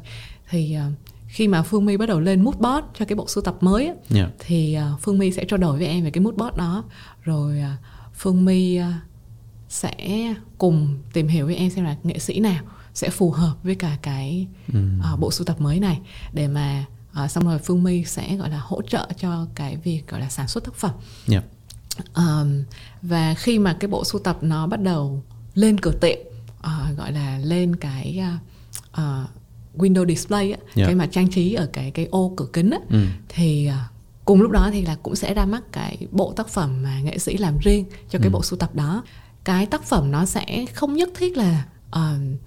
thì uh, khi mà Phương My bắt đầu lên mood board cho cái bộ sưu tập mới yeah. thì uh, Phương My sẽ trao đổi với em về cái mood board đó rồi uh, Phương My uh, sẽ cùng tìm hiểu với em xem là nghệ sĩ nào sẽ phù hợp với cả cái uh, bộ sưu tập mới này để mà uh, xong rồi Phương My sẽ gọi là hỗ trợ cho cái việc gọi là sản xuất tác phẩm yeah. um, và khi mà cái bộ sưu tập nó bắt đầu lên cửa tiệm uh, gọi là lên cái uh, uh, window display á, yeah. cái mà trang trí ở cái cái ô cửa kính á, ừ. thì uh, cùng lúc đó thì là cũng sẽ ra mắt cái bộ tác phẩm mà nghệ sĩ làm riêng cho cái ừ. bộ sưu tập đó cái tác phẩm nó sẽ không nhất thiết là uh,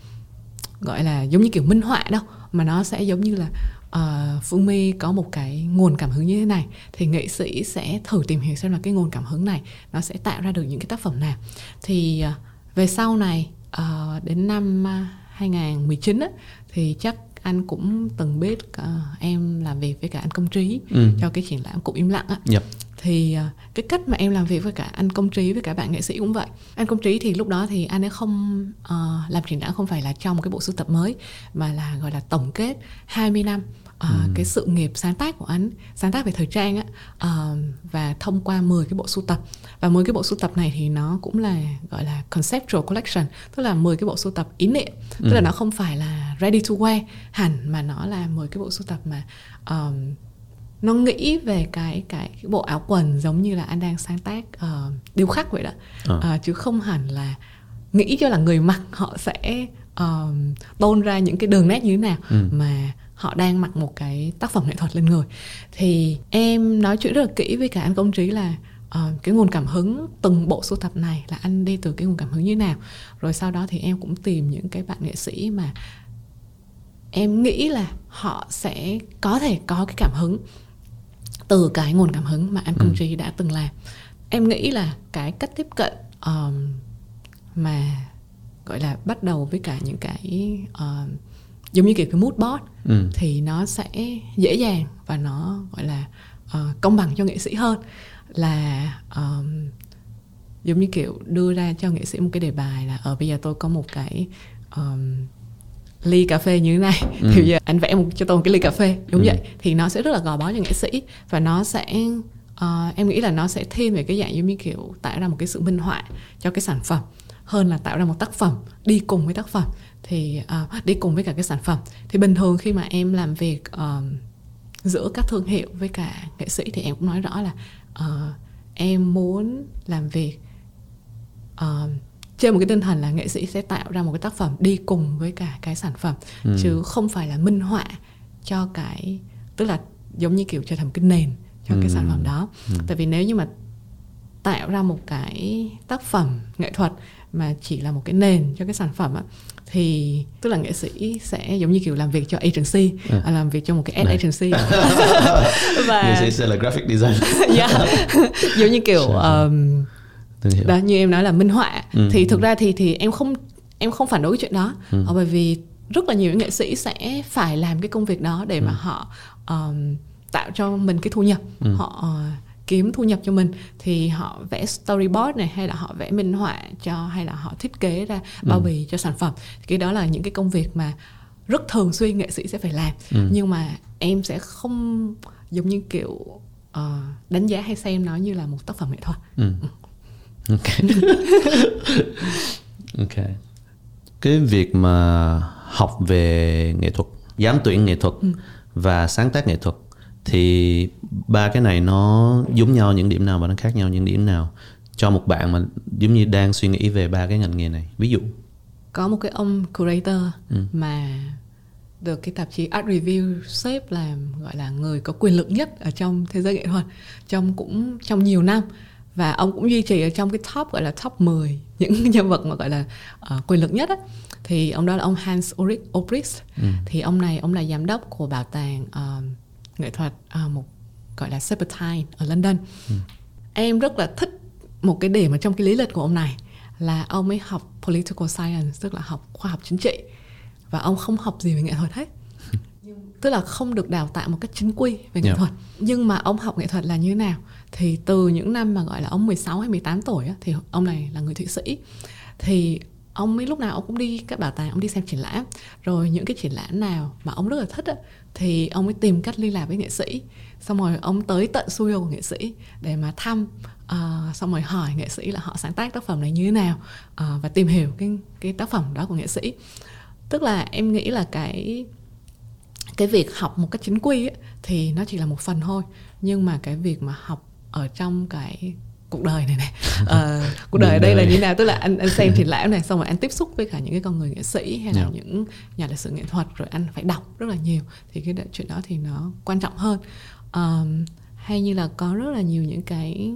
gọi là giống như kiểu minh họa đâu mà nó sẽ giống như là uh, Phương My có một cái nguồn cảm hứng như thế này thì nghệ sĩ sẽ thử tìm hiểu xem là cái nguồn cảm hứng này nó sẽ tạo ra được những cái tác phẩm nào thì uh, về sau này uh, đến năm uh, 2019 á, thì chắc anh cũng từng biết uh, em làm việc với cả anh công trí Ừ. cho cái triển lãm cũng im lặng á Yep. thì uh, cái cách mà em làm việc với cả anh công trí với cả bạn nghệ sĩ cũng vậy anh công trí thì lúc đó thì anh ấy không uh, làm triển lãm không phải là trong cái bộ sưu tập mới mà là gọi là tổng kết 20 năm uh, cái sự nghiệp sáng tác của anh sáng tác về thời trang á uh, và thông qua 10 cái bộ sưu tập. Và 10 cái bộ sưu tập này thì nó cũng là gọi là conceptual collection tức là 10 cái bộ sưu tập ý niệm. Tức là nó không phải là ready to wear hẳn mà nó là 10 cái bộ sưu tập mà um, nó nghĩ về cái cái, cái bộ áo quần giống như là anh đang sáng tác uh, điêu khắc vậy đó. Ờ. Ờ, chứ không hẳn là nghĩ cho là người mặc họ sẽ um, tôn ra những cái đường nét như thế nào Ừ. mà họ đang mặc một cái tác phẩm nghệ thuật lên người. Thì em nói chuyện rất là kỹ với cả anh công trí là ờ, cái nguồn cảm hứng từng bộ sưu tập này là anh đi từ cái nguồn cảm hứng như nào. Rồi sau đó thì em cũng tìm những cái bạn nghệ sĩ mà em nghĩ là họ sẽ có thể có cái cảm hứng từ cái nguồn cảm hứng mà anh công trí đã từng làm. Em nghĩ là cái cách tiếp cận um, mà gọi là bắt đầu với cả những cái um, giống như kiểu cái mood board Ừ. thì nó sẽ dễ dàng và nó gọi là ờ, công bằng cho nghệ sĩ hơn là um, giống như kiểu đưa ra cho nghệ sĩ một cái đề bài là ở bây giờ tôi có một cái um, ly cà phê như thế này Ừ. thì bây giờ anh vẽ một, cho tôi một cái ly cà phê đúng Ừ. vậy thì nó sẽ rất là gò bó cho nghệ sĩ và nó sẽ ờ, em nghĩ là nó sẽ thiên về cái dạng giống như kiểu tạo ra một cái sự minh họa cho cái sản phẩm hơn là tạo ra một tác phẩm đi cùng với tác phẩm thì ờ, đi cùng với cả cái sản phẩm thì bình thường khi mà em làm việc ờ, giữa các thương hiệu với cả nghệ sĩ thì em cũng nói rõ là ờ, em muốn làm việc ờ, trên một cái tinh thần là nghệ sĩ sẽ tạo ra một cái tác phẩm đi cùng với cả cái sản phẩm Ừ. chứ không phải là minh họa cho cái tức là giống như kiểu trở thành một cái nền cho Ừ. cái sản phẩm đó Ừ. tại vì nếu như mà tạo ra một cái tác phẩm nghệ thuật mà chỉ là một cái nền cho cái sản phẩm á thì tức là nghệ sĩ sẽ giống như kiểu làm việc cho agency Ừ. à, làm việc cho một cái ad Này. agency và Nghệ sĩ sẽ là graphic design. yeah. giống như kiểu um, đó như em nói là minh họa Ừ. thì thực ra thì thì em không em không phản đối cái chuyện đó Ừ. Ờ, bởi vì rất là nhiều nghệ sĩ sẽ phải làm cái công việc đó để mà họ um, tạo cho mình cái thu nhập Ừ. họ ờ, kiếm thu nhập cho mình thì họ vẽ storyboard này hay là họ vẽ minh họa cho hay là họ thiết kế ra bao Ừ. bì cho sản phẩm thì cái đó là những cái công việc mà rất thường xuyên nghệ sĩ sẽ phải làm Ừ. nhưng mà em sẽ không giống như kiểu ờ, đánh giá hay xem nó như là một tác phẩm nghệ thuật Ừ. Ok. ok. Cái việc mà học về nghệ thuật, giám tuyển nghệ thuật Ừ. và sáng tác nghệ thuật thì ba cái này nó giống nhau những điểm nào và nó khác nhau những điểm nào cho một bạn mà giống như đang suy nghĩ về ba cái ngành nghề này. Ví dụ. có một cái ông curator Ừ. mà được cái tạp chí Art Review xếp làm gọi là người có quyền lực nhất ở trong thế giới nghệ thuật trong cũng trong nhiều năm và ông cũng duy trì ở trong cái top gọi là top 10 những nhân vật mà gọi là ờ, quyền lực nhất á thì ông đó là ông Hans Ulrich Obrist Ừ. thì ông này ông là giám đốc của bảo tàng ờ, nghệ thuật ờ, một gọi là Serpentine ở London. Em rất là thích một cái điểm ở trong cái lý lịch của ông này là ông ấy học political science tức là học khoa học chính trị và ông không học gì về nghệ thuật hết. Tức là không được đào tạo một cách chính quy về nghệ Yeah. thuật. Nhưng mà ông học nghệ thuật là như thế nào? Thì từ những năm mà gọi là ông 16 hay 18 tuổi á, thì ông này là người thụy sĩ. Thì ông ấy lúc nào ông cũng đi các bảo tàng ông đi xem triển lãm. Rồi những cái triển lãm nào mà ông rất là thích á, thì ông ấy tìm cách liên lạc với nghệ sĩ. Xong rồi ông tới tận studio của nghệ sĩ để mà thăm uh, xong rồi hỏi nghệ sĩ là họ sáng tác tác phẩm này như thế nào uh, và tìm hiểu cái cái tác phẩm đó của nghệ sĩ. Tức là em nghĩ là cái cái việc học một cách chính quy ấy, thì nó chỉ là một phần thôi. Nhưng mà cái việc mà học ở trong cái cuộc đời này này ờ, cuộc đời ở đây là như nào? Tức là anh anh xem triển lãm này xong rồi anh tiếp xúc với cả những cái con người nghệ sĩ hay là Yeah. những nhà lịch sử nghệ thuật rồi anh phải đọc rất là nhiều thì cái chuyện đó thì nó quan trọng hơn. Ờm, hay như là có rất là nhiều những cái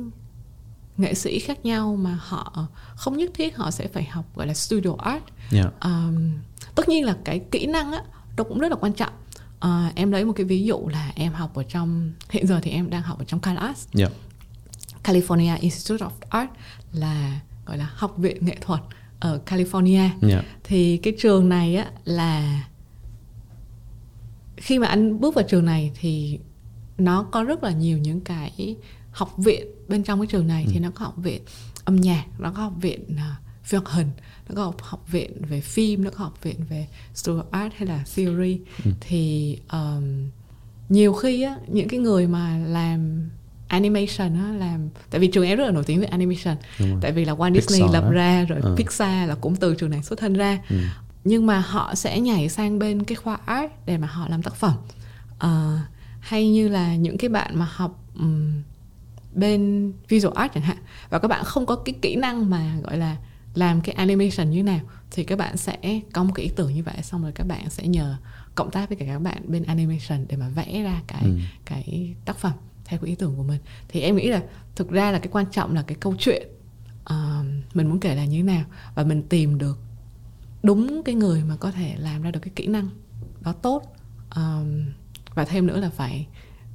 nghệ sĩ khác nhau mà họ không nhất thiết họ sẽ phải học gọi là studio art. Yeah. um, tất nhiên là cái kỹ năng á nó cũng rất là quan trọng. Ờ, em lấy một cái ví dụ là em học ở trong hiện giờ thì em đang học ở trong CalArts Yeah. California Institute of Art là gọi là học viện nghệ thuật ở California Yeah. thì cái trường này á là khi mà anh bước vào trường này thì nó có rất là nhiều những cái học viện bên trong cái trường này ừ. thì nó có học viện âm nhạc nó có học viện uh, phim hoạt hình nó có học viện về phim nó có học viện về studio art hay là theory ừ. thì um, nhiều khi á những cái người mà làm animation á làm tại vì trường em rất là nổi tiếng về animation. Tại vì là Walt Disney Pixar lập ra rồi ừ. Pixar là cũng từ trường này xuất thân ra. Ừ. nhưng mà họ sẽ nhảy sang bên cái khoa art để mà họ làm tác phẩm. Uh, hay như là những cái bạn mà học um, bên visual art chẳng hạn. Và các bạn không có cái kỹ năng mà gọi là làm cái animation như nào thì các bạn sẽ có một cái ý tưởng như vậy xong rồi các bạn sẽ nhờ cộng tác với cả các bạn bên animation để mà vẽ ra cái ừ. cái tác phẩm theo cái ý tưởng của mình. Thì em nghĩ là thực ra là cái quan trọng là cái câu chuyện uh, mình muốn kể là như thế nào và mình tìm được đúng cái người mà có thể làm ra được cái kỹ năng đó tốt uh, và thêm nữa là phải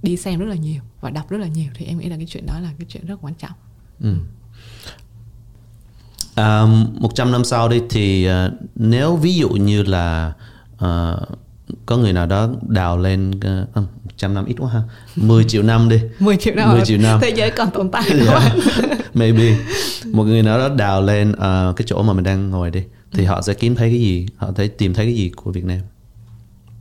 đi xem rất là nhiều và đọc rất là nhiều. Thì em nghĩ là cái chuyện đó là cái chuyện rất quan trọng. Ừ. À, 100 năm sau đi thì uh, nếu ví dụ như là uh, có người nào đó đào lên uh, 100 năm ít quá ha. 10 triệu năm đi. 10 triệu năm 10 triệu năm. Thế giới còn tồn tại yeah. Dạ. maybe. Một người nào đó đào lên uh, cái chỗ mà mình đang ngồi đi thì ừ. họ sẽ kiếm thấy cái gì họ thấy tìm thấy cái gì của Việt Nam.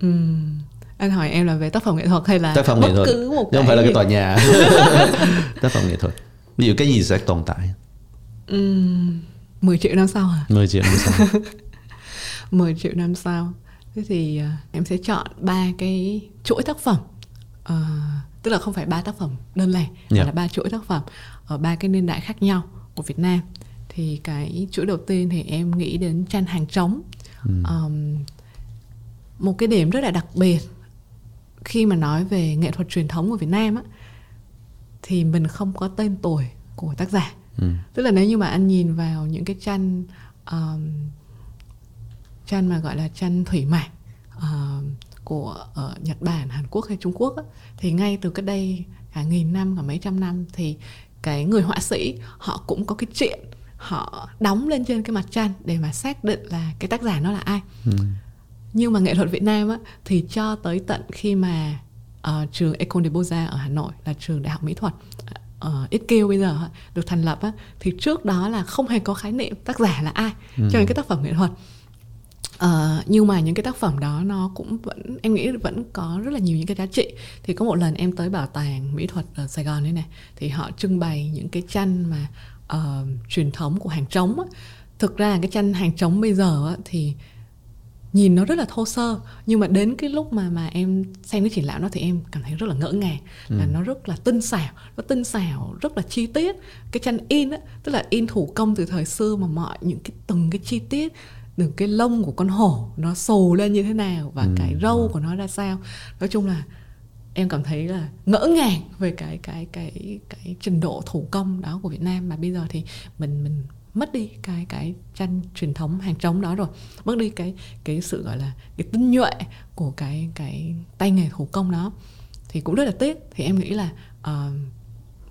Uhm anh hỏi em là về tác phẩm nghệ thuật hay là tác phẩm nghệ thuật. cứ một không phải là cái tòa nhà. Tác phẩm nghệ thuật. Ví dụ cái gì sẽ tồn tại? Uhm, 10 triệu năm sau à 10 triệu năm sau. 10 triệu năm sau. Thế thì uh, em sẽ chọn ba cái chuỗi tác phẩm uh, tức là không phải ba tác phẩm đơn lẻ yeah. mà dạ. là ba chuỗi tác phẩm ở ba cái niên đại khác nhau của Việt Nam thì cái chuỗi đầu tiên thì em nghĩ đến tranh hàng trống mm. um, một cái điểm rất là đặc biệt khi mà nói về nghệ thuật truyền thống của Việt Nam á thì mình không có tên tuổi của tác giả ừ. tức là nếu như mà anh nhìn vào những cái tranh um, tranh mà gọi là tranh thủy mạc uh, của ở Nhật Bản, Hàn Quốc hay Trung Quốc á, thì ngay từ cách đây cả nghìn năm cả mấy trăm năm thì cái người họa sĩ họ cũng có cái chuyện họ đóng lên trên cái mặt tranh để mà xác định là cái tác giả nó là ai. Ừ. Nhưng mà nghệ thuật Việt Nam á, thì cho tới tận khi mà uh, trường Ecole des Beaux-Arts ở Hà Nội là trường đại học mỹ thuật uh, ITKIU bây giờ được thành lập á, thì trước đó là không hề có khái niệm tác giả là ai ừ. cho những cái tác phẩm nghệ thuật Uh, nhưng mà những cái tác phẩm đó nó cũng vẫn em nghĩ vẫn có rất là nhiều những cái giá trị thì có một lần em tới bảo tàng mỹ thuật ở Sài Gòn đây này thì họ trưng bày những cái tranh mà uh, truyền thống của hàng trống á. thực ra cái tranh hàng trống bây giờ á, thì nhìn nó rất là thô sơ nhưng mà đến cái lúc mà mà em xem cái triển lãm đó thì em cảm thấy rất là ngỡ ngàng ừ. là nó rất là tinh xảo nó tinh xảo rất là chi tiết cái tranh in á tức là in thủ công từ thời xưa mà mọi những cái từng cái chi tiết từng cái lông của con hổ nó xù lên như thế nào và ừ. cái râu của nó ra sao. Nói chung là em cảm thấy là ngỡ ngàng về cái cái cái cái trình độ thủ công đó của Việt Nam. Mà bây giờ thì mình mình mất đi cái cái tranh truyền thống hàng trống đó rồi. Mất đi cái cái sự gọi là cái tinh nhuệ của cái cái tay nghề thủ công đó thì cũng rất là tiếc. Thì em nghĩ là uh,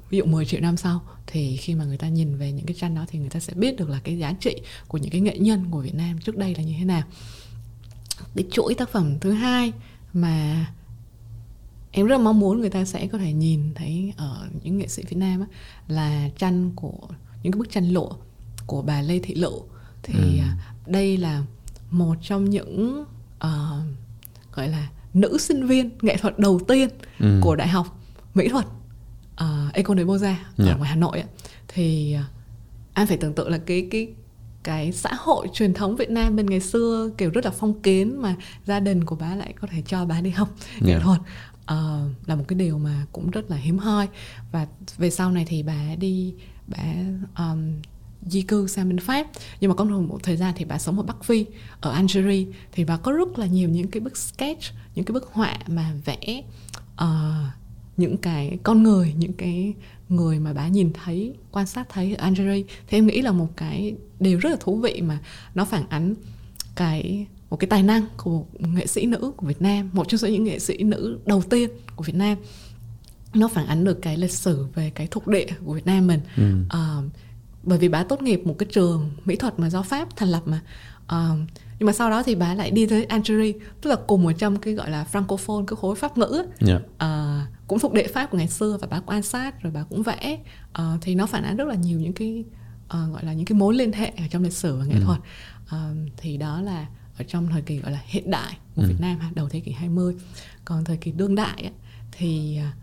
ví dụ 10 triệu năm sau thì khi mà người ta nhìn về những cái tranh đó thì người ta sẽ biết được là cái giá trị của những cái nghệ nhân của Việt Nam trước đây là như thế nào cái chuỗi tác phẩm thứ hai mà em rất mong muốn người ta sẽ có thể nhìn thấy ở những nghệ sĩ Việt Nam á, là tranh của những cái bức tranh lụa của bà Lê Thị Lộ thì ừ. À, đây là một trong những uh, gọi là nữ sinh viên nghệ thuật đầu tiên ừ. của đại học mỹ thuật uh, Ecole des Beaux-Arts yeah. ở dạ. ngoài Hà Nội ấy. thì anh phải tưởng tượng là cái cái cái xã hội truyền thống Việt Nam bên ngày xưa kiểu rất là phong kiến mà gia đình của bà lại có thể cho bà đi học nghệ yeah. thuật uh, là một cái điều mà cũng rất là hiếm hoi và về sau này thì bà đi bà um, di cư sang bên Pháp nhưng mà có một thời gian thì bà sống ở Bắc Phi ở Algeria thì bà có rất là nhiều những cái bức sketch những cái bức họa mà vẽ uh, những cái con người những cái người mà bà nhìn thấy quan sát thấy ở Algeria thì em nghĩ là một cái điều rất là thú vị mà nó phản ánh cái một cái tài năng của một nghệ sĩ nữ của Việt Nam một trong số những nghệ sĩ nữ đầu tiên của Việt Nam. Nó phản ánh được cái lịch sử về cái thuộc địa của Việt Nam mình. Ừ. uh, bởi vì bà tốt nghiệp một cái trường mỹ thuật mà do pháp thành lập mà. Um, nhưng mà sau đó thì bà lại đi tới Algeria tức là cùng ở trong cái gọi là francophone cái khối pháp ngữ yeah. uh, cũng thuộc đệ pháp của ngày xưa và bà quan sát rồi bà cũng vẽ uh, thì nó phản ánh rất là nhiều những cái uh, gọi là những cái mối liên hệ ở trong lịch sử và nghệ Ừ. thuật uh, thì đó là ở trong thời kỳ gọi là hiện đại của Ừ. Việt Nam ha, đầu thế kỷ 20 còn thời kỳ đương đại á, thì uh,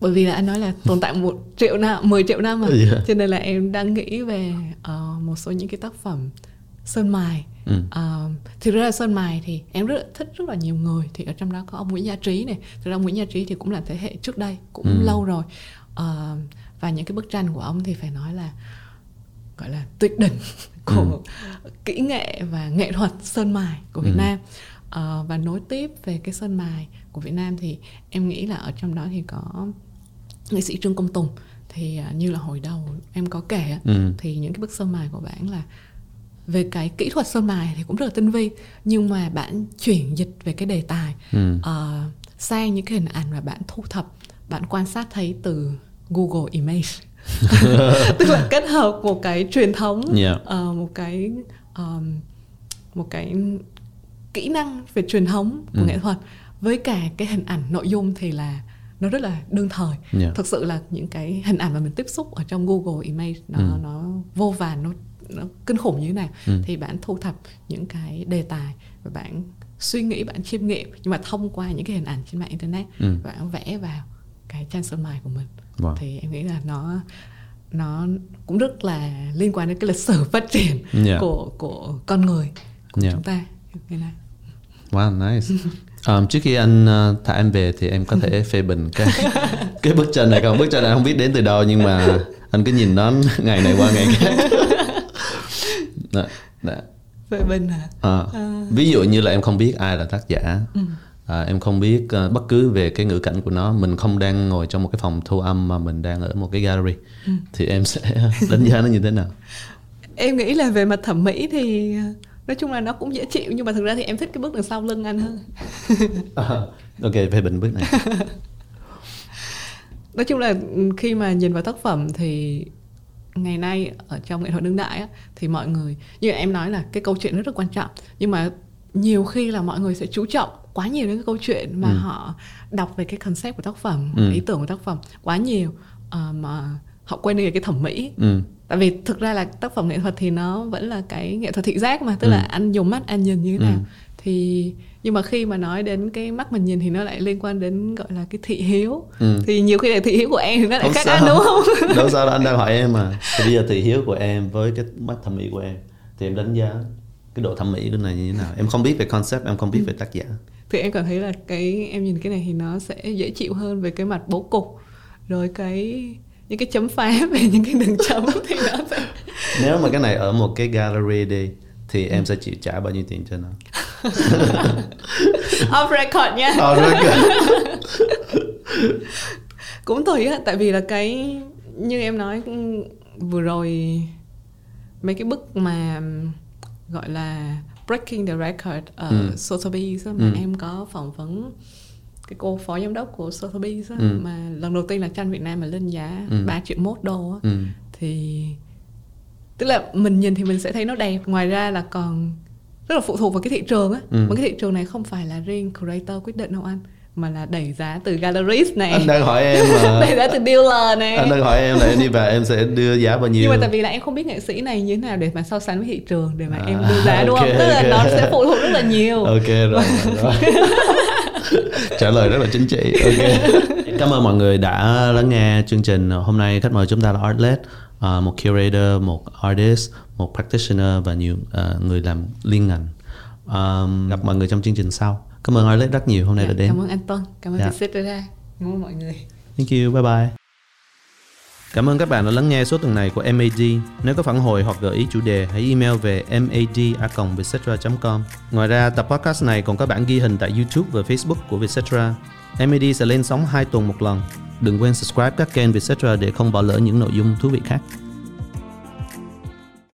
bởi vì là anh nói là tồn tại một triệu năm 10 triệu năm mà Yeah. cho nên là em đang nghĩ về uh, một số những cái tác phẩm sơn mài Ừ. uh, thực ra là sơn mài thì em rất là thích rất là nhiều người thì ở trong đó có ông Nguyễn Gia Trí này thực ra ông Nguyễn Gia Trí thì cũng là thế hệ trước đây cũng Ừ. lâu rồi uh, và những cái bức tranh của ông thì phải nói là gọi là tuyệt đỉnh của kỹ nghệ và nghệ thuật sơn mài của Việt Ừ. Nam Ờ, và nối tiếp về cái sơn mài của Việt Nam thì em nghĩ là ở trong đó thì có nghệ sĩ Trương Công Tùng thì à, như là hồi đầu em có kể Ừ. thì những cái bức sơn mài của bạn là về cái kỹ thuật sơn mài thì cũng rất là tinh vi nhưng mà bạn chuyển dịch về cái đề tài Ừ. ờ, sang những cái hình ảnh mà bạn thu thập bạn quan sát thấy từ Google Image tức là kết hợp một cái truyền thống Yeah. ờ, một cái ờm, một cái kỹ năng về truyền thống của Ừ. nghệ thuật với cả cái hình ảnh nội dung thì là nó rất là đương thời Yeah. thực sự là những cái hình ảnh mà mình tiếp xúc ở trong Google Image nó Ừ. nó vô vàn nó nó kinh khủng như thế nào Ừ. thì bạn thu thập những cái đề tài và bạn suy nghĩ bạn chiêm nghiệm nhưng mà thông qua những cái hình ảnh trên mạng internet Ừ. bạn vẽ vào cái tranh sơn mài của mình Wow. thì em nghĩ là nó nó cũng rất là liên quan đến cái lịch sử phát triển Yeah. của của con người của Yeah. chúng ta như này Wow, nice. Um, trước khi anh uh, thả em về thì em có thể phê bình cái cái bức tranh này không? Bức tranh này không biết đến từ đâu nhưng mà anh cứ nhìn nó ngày này qua ngày khác. Đó, đó. về bên à À, ví dụ như là em không biết ai là tác giả. À, em không biết ờ, bất cứ về cái ngữ cảnh của nó mình không đang ngồi trong một cái phòng thu âm mà mình đang ở một cái gallery. Thì em sẽ đánh giá nó như thế nào? Em nghĩ là về mặt thẩm mỹ thì à, nói chung là nó cũng dễ chịu nhưng mà thực ra thì em thích cái bước đằng sau lưng anh hơn. À, ok phê bình bức này. Nói chung là ừ, khi mà nhìn vào tác phẩm thì ngày nay ở trong nghệ thuật đương đại á, thì mọi người như em nói là cái câu chuyện rất là quan trọng nhưng mà nhiều khi là mọi người sẽ chú trọng quá nhiều đến cái câu chuyện mà Ừ. họ đọc về cái concept của tác phẩm Ừ. ý tưởng của tác phẩm quá nhiều ờ, mà họ quên đi cái thẩm mỹ ừ. tại vì thực ra là tác phẩm nghệ thuật thì nó vẫn là cái nghệ thuật thị giác mà tức Ừ. là anh dùng mắt anh nhìn như thế nào Ừ. thì nhưng mà khi mà nói đến cái mắt mình nhìn thì nó lại liên quan đến gọi là cái thị hiếu. Ừ. thì nhiều khi là thị hiếu của em thì nó lại Không khác sao. anh đúng không? Đâu sao đâu, anh đang hỏi em mà. Thì bây giờ thị hiếu của em với cái mắt thẩm mỹ của em thì em đánh giá cái độ thẩm mỹ của này như thế nào? Em không biết về concept em không biết về tác giả. Thì em cảm thấy là cái em nhìn cái này thì nó sẽ dễ chịu hơn về cái mặt bố cục. Rồi cái những cái chấm phá về những cái đường chấm thì nó sẽ nếu mà cái này ở một cái gallery đi thì em sẽ chịu trả bao nhiêu tiền cho nó off record nha rất là- cũng tùy á tại vì là cái như em nói vừa rồi mấy cái bức mà gọi là breaking the record ở Ừ. Sotheby's mà Ừ. em có phỏng vấn cái cô phó giám đốc của Sotheby's á, Ừ. mà lần đầu tiên là tranh Việt Nam mà lên giá Ừ. 3 triệu mốt đô á, ừ. thì tức là mình nhìn thì mình sẽ thấy nó đẹp ngoài ra là còn rất là phụ thuộc vào cái thị trường á. Ừ. mà cái thị trường này không phải là riêng creator quyết định đâu anh mà là đẩy giá từ gallerist này. Anh đang hỏi em mà. Đẩy giá từ dealer này. Anh đang hỏi em là em đi vào em sẽ đưa giá bao nhiêu? Nhưng mà tại vì là em không biết nghệ sĩ này như thế nào để mà so sánh với thị trường để mà À, em đưa giá đúng không? Tức là ok. nó sẽ phụ thuộc rất là nhiều. Ok rồi, rồi, rồi. trả lời rất là chính trị ok. Cảm ơn mọi người đã lắng nghe chương trình. Hôm nay khách mời chúng ta là Artlet à, một curator một artist một practitioner và nhiều à, người làm liên ngành À, gặp mọi người trong chương trình sau cảm ơn Artlet rất nhiều hôm nay Dạ, đã đến cảm ơn anh Tuân cảm ơn Dạ. Vietcetera cảm ơn mọi người Thank you, bye bye. Cảm ơn các bạn đã lắng nghe số tuần này của MAD. Nếu có phản hồi hoặc gợi ý chủ đề, hãy email về mad.vietcetera.com. Ngoài ra, tập podcast này còn có bản ghi hình tại YouTube và Facebook của Vietcetera. MAD sẽ lên sóng 2 tuần một lần. Đừng quên subscribe các kênh Vietcetera để không bỏ lỡ những nội dung thú vị khác.